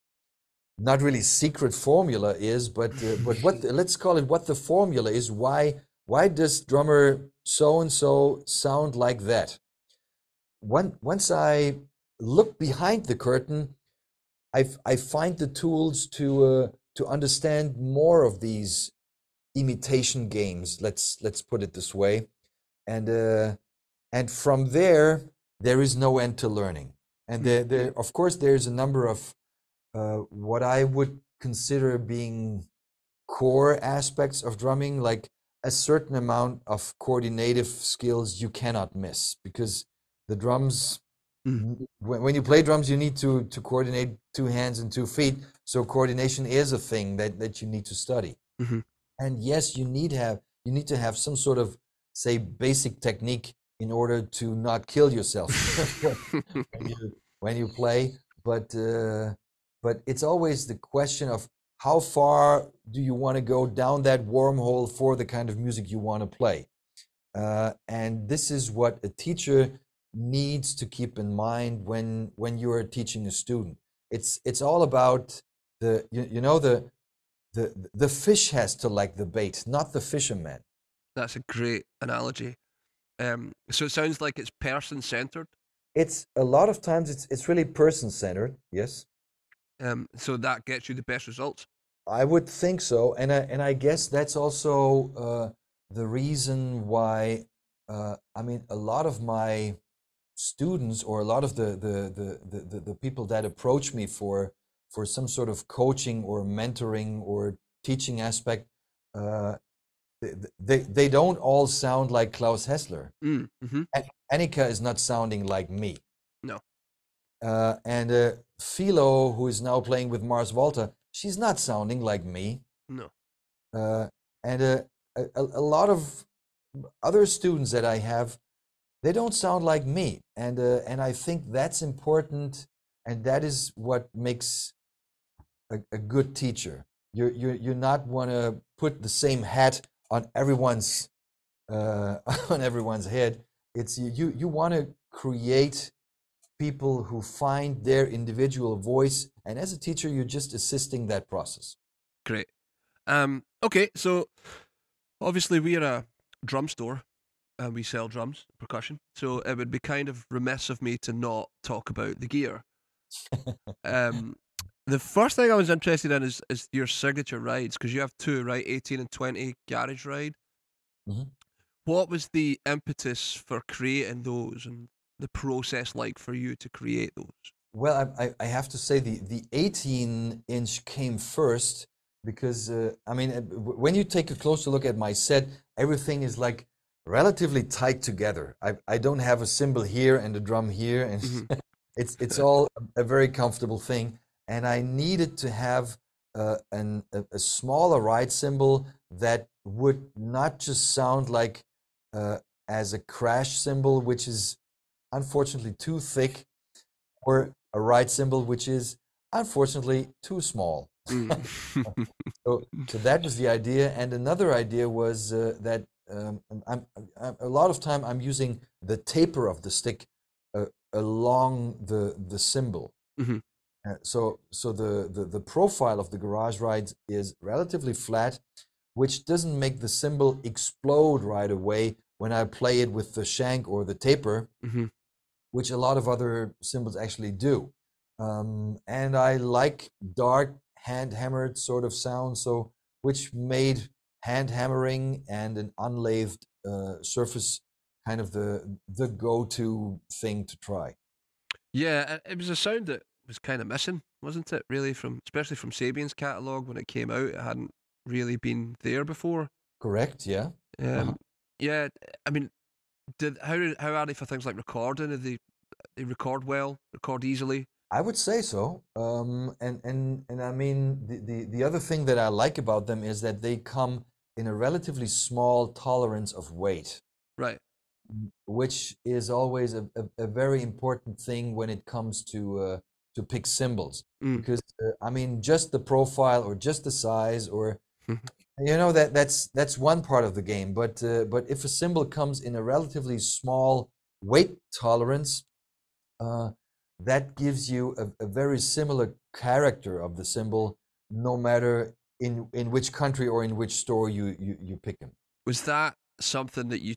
not really secret formula is, but uh, but what the, let's call it what the formula is. Why why does drummer so and so sound like that? One, once I look behind the curtain, I, I find the tools to uh, to understand more of these imitation games. Let's let's put it this way, and uh, and from there there is no end to learning. And there, there of course there's a number of uh, what I would consider being core aspects of drumming, like a certain amount of coordinative skills you cannot miss because the drums Mm. when, when you play drums you need to to coordinate two hands and two feet so coordination is a thing that that you need to study Mhm. and yes you need have you need to have some sort of say basic technique in order to not kill yourself when you when you play but uh, but it's always the question of how far do you want to go down that wormhole for the kind of music you want to play uh, and this is what a teacher needs to keep in mind when when you are teaching a student it's it's all about the you, you know the the the fish has to like the bait not the fisherman That's a great analogy. Um, so it sounds like it's person centered. it's a lot of times it's it's really person centered yes Um, so that gets you the best results. I would think so, and I, and I guess that's also uh, the reason why. Uh, I mean, a lot of my students, or a lot of the the, the the the people that approach me for for some sort of coaching or mentoring or teaching aspect, uh, they, they don't all sound like Claus Hessler. Mm, hmm Annika is not sounding like me. No. Uh, and uh, Philo, who is now playing with Mars Volta, she's not sounding like me. No. Uh, and uh, a, a a lot of other students that I have, they don't sound like me. And uh, and I think that's important, and that is what makes a, a good teacher. You're you're you're not want to put the same hat on everyone's uh, on everyone's head. It's you you, want to create people who find their individual voice, and as a teacher, you're just assisting that process. Great. Um, okay, so obviously we're a drum store and we sell drums, percussion. So it would be kind of remiss of me to not talk about the gear. um, the first thing I was interested in is, is your signature rides because you have two, right? 18 and 20 garage ride. Mhm. What was the impetus for creating those and the process like for you to create those? Well, I, I, have to say the, the 18 inch came first because, uh, I mean, uh, when you take a closer look at my set, everything is like relatively tight together. I, I don't have a cymbal here and a drum here, and Mhm. it's, it's all a very comfortable thing. And I needed to have uh, an, a, a smaller ride cymbal that would not just sound like uh, as a crash cymbal, which is unfortunately too thick, or a ride cymbal which is unfortunately too small. Mm. So, so that was the idea, and another idea was uh, that um, I'm, I'm, a lot of time I'm using the taper of the stick uh, along the the cymbal. Mhm. Uh, so so the, the the profile of the garage ride is relatively flat, which doesn't make the cymbal explode right away when I play it with the shank or the taper Mhm. which a lot of other cymbals actually do. Um, and I like dark hand hammered sort of sound, so which made hand hammering and an unlathed uh, surface kind of the the go-to thing to try. Yeah, it- was a sound that was kind of missing, wasn't it? Really, from especially from Sabian's catalog when it came out, it hadn't really been there before. Correct? Yeah. Um, Yeah, I mean, did how how are they for things like recording? Are they they record well, record easily? I would say so. Um, and, and, and I mean, the, the, the other thing that I like about them is that they come in a relatively small tolerance of weight. Right. which is always a, a, a very important thing when it comes to uh, to pick cymbals Mm. because uh, I mean just the profile or just the size or you know that that's that's one part of the game but uh, but if a cymbal comes in a relatively small weight tolerance uh, that gives you a, a very similar character of the cymbal no matter in in which country or in which store you you, you pick them Was that something that you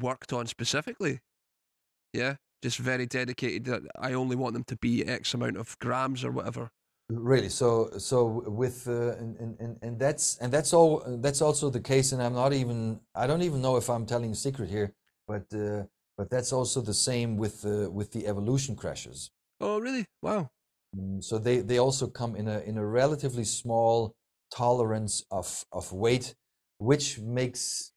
worked on specifically? Yeah, just very dedicated. That I only want them to be X amount of grams or whatever. Really. So so with uh, and, and and that's and that's all that's also the case. And I'm not even I don't even know if I'm telling a secret here, but uh, but that's also the same with uh, with the evolution crashes. Oh, really? Wow. Mm, So they they also come in a in a relatively small tolerance of of weight, which makes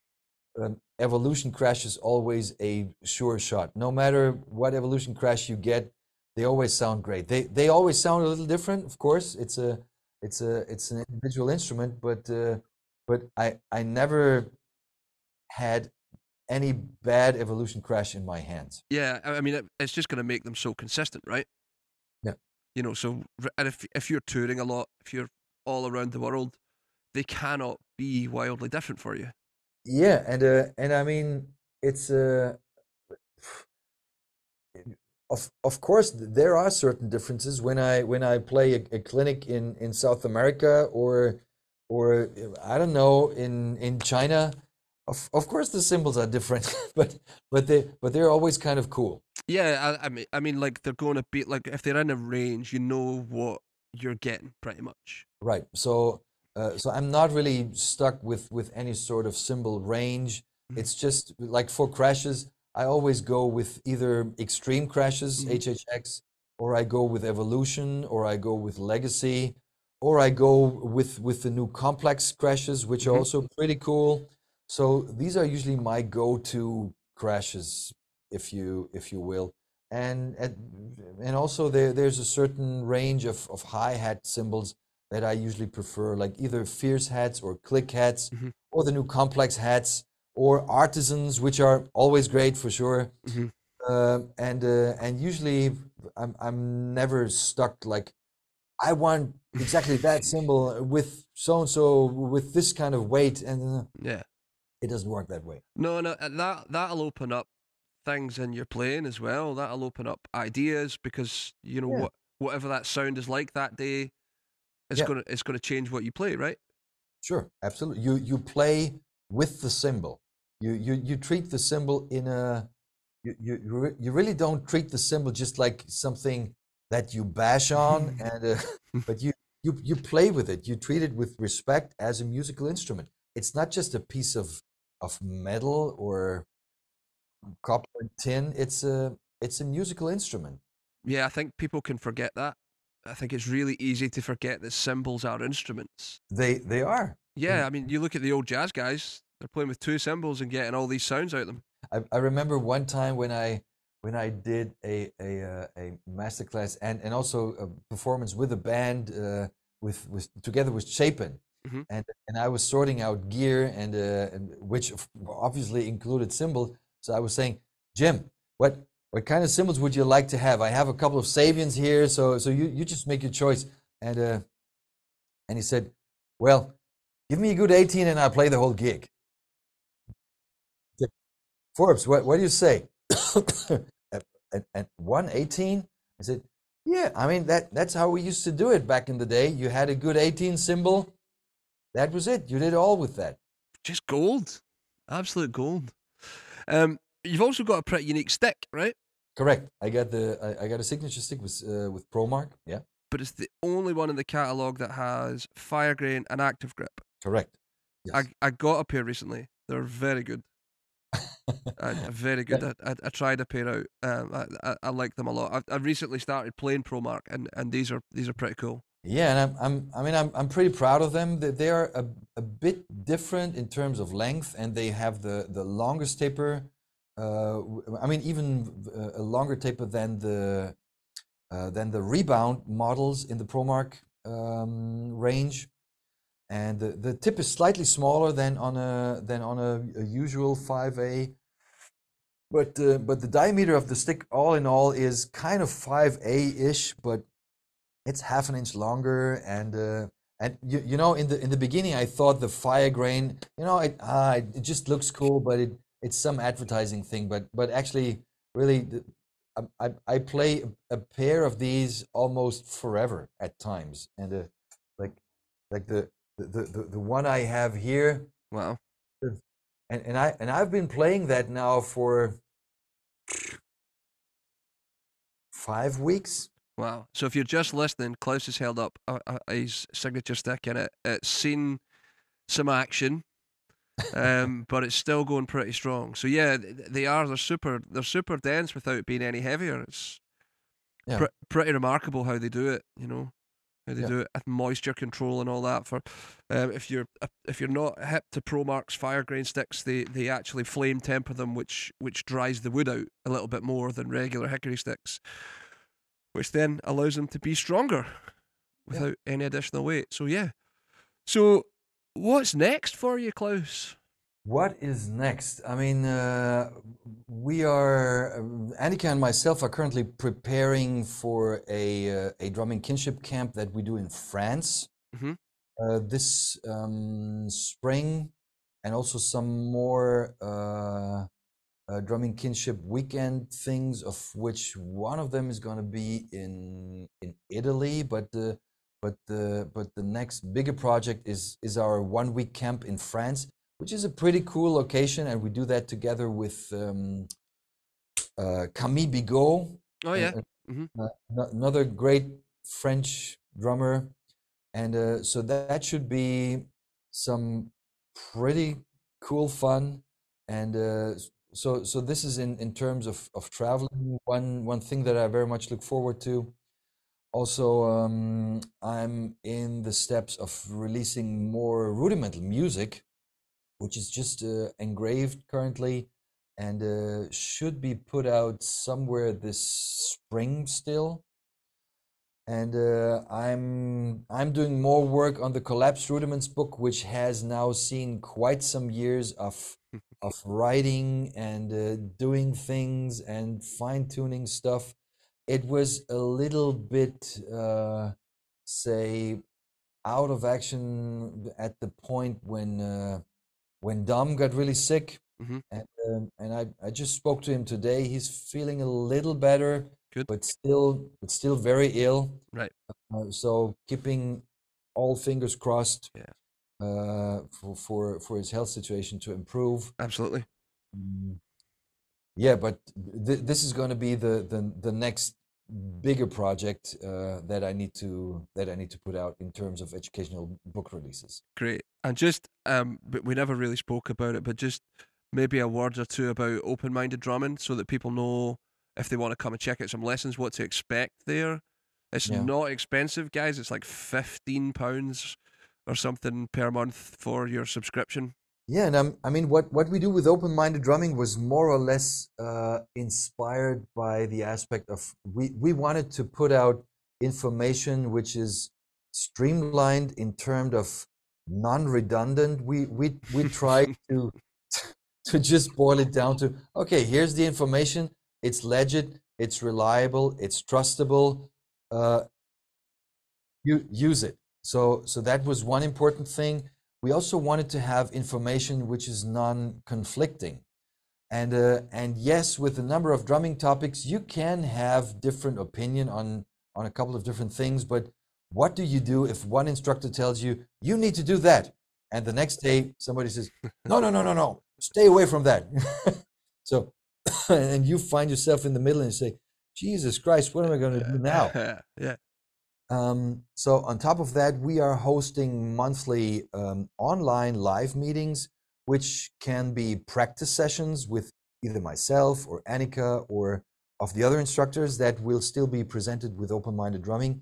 um, evolution crashes always a sure shot. No matter what evolution crash you get, they always sound great. They they always sound a little different, of course. It's a it's a it's an individual instrument, but uh, but I I never had any bad evolution crash in my hands. Yeah, I mean, it's just going to make them so consistent, right? Yeah. You know, so and if if you're touring a lot, if you're all around the world, they cannot be wildly different for you. Yeah, and uh, and I mean it's uh, of of course there are certain differences when I when I play a, a clinic in in South America or or I don't know in in China. Of of course the cymbals are different, but but they but they're always kind of cool. Yeah, I, I mean, I mean, like they're going to be like if they're in a range, you know what you're getting pretty much. Right. So uh, so I'm not really stuck with with any sort of cymbal range. Mhm. It's just like for crashes, I always go with either extreme crashes, Mhm. HHX, or I go with evolution, or I go with legacy, or I go with with the new complex crashes, which are Mhm. also pretty cool. So these are usually my go-to crashes, if you if you will. And and, and also there there's a certain range of, of hi-hat cymbals that I usually prefer, like either fierce hats or click hats, Mhm. or the new complex hats, or artisans, which are always great for sure. Mhm. Um, and uh, and usually I'm I'm never stuck like I want exactly that cymbal with so and so with this kind of weight, and uh, Yeah. It doesn't work that way. No, no, uh, that that'll open up things in your playing as well. That'll open up ideas because you know Yeah. what whatever that sound is like that day, it's Yeah. gonna it's gonna change what you play, right? Sure, absolutely. You you play with the cymbal. You you you treat the cymbal in a you you you you really don't treat the cymbal just like something that you bash on, and uh, but you you you play with it. You treat it with respect as a musical instrument. It's not just a piece of of metal or copper and tin. It's a it's a musical instrument. Yeah, I think people can forget that. I think it's really easy to forget that cymbals are instruments. They they are. Yeah, I mean, you look at the old jazz guys; they're playing with two cymbals and getting all these sounds out of them. I, I remember one time when I when I did a a uh, a masterclass and and also a performance with a band uh, with with together with Chapin, Mhm. and and I was sorting out gear and uh, and which obviously included cymbals. So I was saying, Jim, what what kind of cymbals would you like to have? I have a couple of Sabians here, so so you you just make your choice. And uh, and he said, well, give me a good 18 and I'll play the whole gig. Forbes, what, what do you say? at, at 118? I said, yeah, I mean, that, that's how we used to do it back in the day. You had a good 18 cymbal. That was it. You did all with that. Just gold, absolute gold. Um, you've also got a pretty unique stick, right? Correct. I got the I, I got a signature stick with uh, with ProMark. Yeah, But it's the only one in the catalog that has fire grain and active grip. correct. Yes. I I got a pair recently. They're very good. uh, very good. I, I, I tried a pair out. Um, I, I, I like them a lot. I've, I recently started playing ProMark, and, and these are these are pretty cool. Yeah, and I'm, I'm I mean I'm I'm pretty proud of them. That they are a, a bit different in terms of length, and they have the the longest taper. Uh, I mean even a longer taper than the uh, than the rebound models in the ProMark um, range, and the, the tip is slightly smaller than on a than on a, a usual 5A. but uh, but the diameter of the stick, all in all, is kind of five a ish, but it's half an inch longer. And uh, and you, you know, in the in the beginning, I thought the fire grain, you know, it ah, it, just looks cool, but it it's some advertising thing. But but actually, really, I I play a pair of these almost forever at times, and uh, like like the the, the the one I have here Wow. and and I and I've been playing that now for five weeks. Wow. So if you're just listening, Claus has held up a, a, his signature stick and it. It's seen some action, um, but it's still going pretty strong. So yeah, they are. They're super. They're super dense without being any heavier. It's Yeah. pre- pretty remarkable how they do it. You know, how they Yeah. do it, moisture control and all that. For um, if you're if you're not hip to ProMark's fire grain sticks, they they actually flame temper them, which which dries the wood out a little bit more than regular hickory sticks, which then allows them to be stronger without any additional weight. So yeah. So what's next for you, Claus? What is next? I mean, uh, we are uh, Annika and myself are currently preparing for a uh, a drumming kinship camp that we do in France Mhm. uh, this um, spring, and also some more uh, drumming kinship weekend things, of which one of them is going to be in in Italy, but the but the but the next bigger project is is our one week camp in France which is a pretty cool location, and we do that together with um, uh, Camille Bigot, Oh yeah. a- Mhm. uh, another great French drummer, and uh, so that should be some pretty cool fun. And uh, so so this is in in terms of of traveling. One one thing that I very much look forward to. Also, um, I'm in the steps of releasing more rudimental music which is just uh, engraved currently and uh, should be put out somewhere this spring still. And uh, I'm I'm doing more work on the collapsed rudiments book, which has now seen quite some years of of writing and uh, doing things and fine tuning stuff. It was a little bit, uh, say, out of action at the point when. Uh, when Dom got really sick, Mhm. and um, and I, I just spoke to him today. He's feeling a little better, Good. but still but still very ill. Right. Uh, so keeping all fingers crossed Yeah. Uh, for, for for his health situation to improve. Absolutely. Mm, Yeah, but th- this is going to be the, the the next bigger project uh, that I need to that I need to put out in terms of educational book releases. Great. And just um but we never really spoke about it, but just maybe a word or two about open minded drumming so that people know if they want to come and check out some lessons, what to expect there. It's Yeah. not expensive, guys. It's like fifteen pounds or something per month for your subscription. Yeah, and um, I mean, what, what we do with open-minded drumming was more or less uh, inspired by the aspect of we, we wanted to put out information which is streamlined in terms of non-redundant. We we we tried to to just boil it down to okay, here's the information. It's legit. It's reliable. It's trustable. Uh, you use it. So so that was one important thing. We also wanted to have information which is non-conflicting. And uh, and yes with a number of drumming topics you can have different opinion on on a couple of different things but what do you do if one instructor tells you you need to do that and the next day somebody says no no no no no stay away from that. So and you find yourself in the middle and you say jesus christ what am i going to do now? Yeah. Um, so on top of that, we are hosting monthly um, online live meetings, which can be practice sessions with either myself or Annika or of the other instructors that will still be presented with open-minded drumming.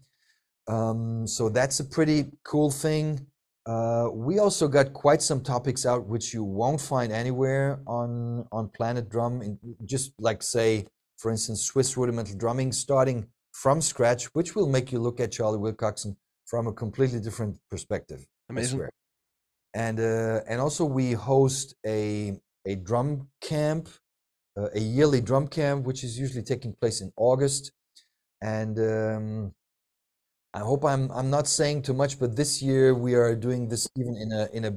Um, so that's a pretty cool thing. Uh, we also got quite some topics out which you won't find anywhere on on Planet Drum. Just like say, for instance, Swiss rudimental drumming, starting from scratch, which will make you look at Charley Wilcoxon from a completely different perspective. Amazing. And uh, and also we host a a drum camp uh, a yearly drum camp, which is usually taking place in August. And um, I hope I'm I'm not saying too much, but this year we are doing this even in a in a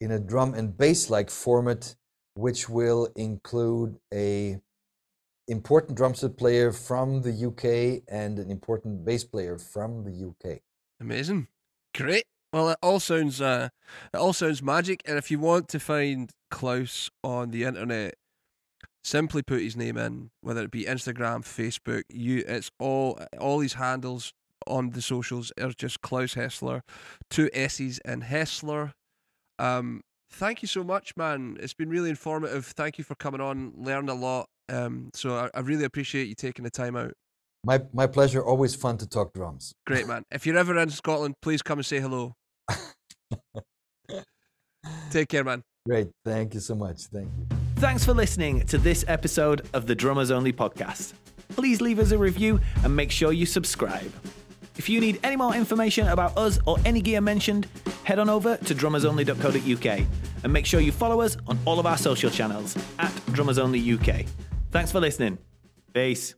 in a drum and bass like format, which will include a important drum set player from the UK and an important bass player from the UK. Amazing. Great. Well, it all sounds uh, it all sounds magic. And if you want to find Claus on the internet, simply put his name in, whether it be Instagram, Facebook. You, it's all all these handles on the socials are just Claus Hessler, two S's and Hessler. Um, thank you so much, man. It's been really informative. Thank you for coming on. Learned a lot. Um, so I, I really appreciate you taking the time out. My my pleasure. Always fun to talk drums. Great, man. If you're ever in Scotland, please come and say hello. Take care, man. Great. Thank you so much. Thank you. Thanks for listening to this episode of the Drummers Only podcast. Please leave us a review and make sure you subscribe. If you need any more information about us or any gear mentioned, head on over to drummersonly.co.uk and make sure you follow us on all of our social channels at drummersonlyuk. UK. Thanks for listening. Peace.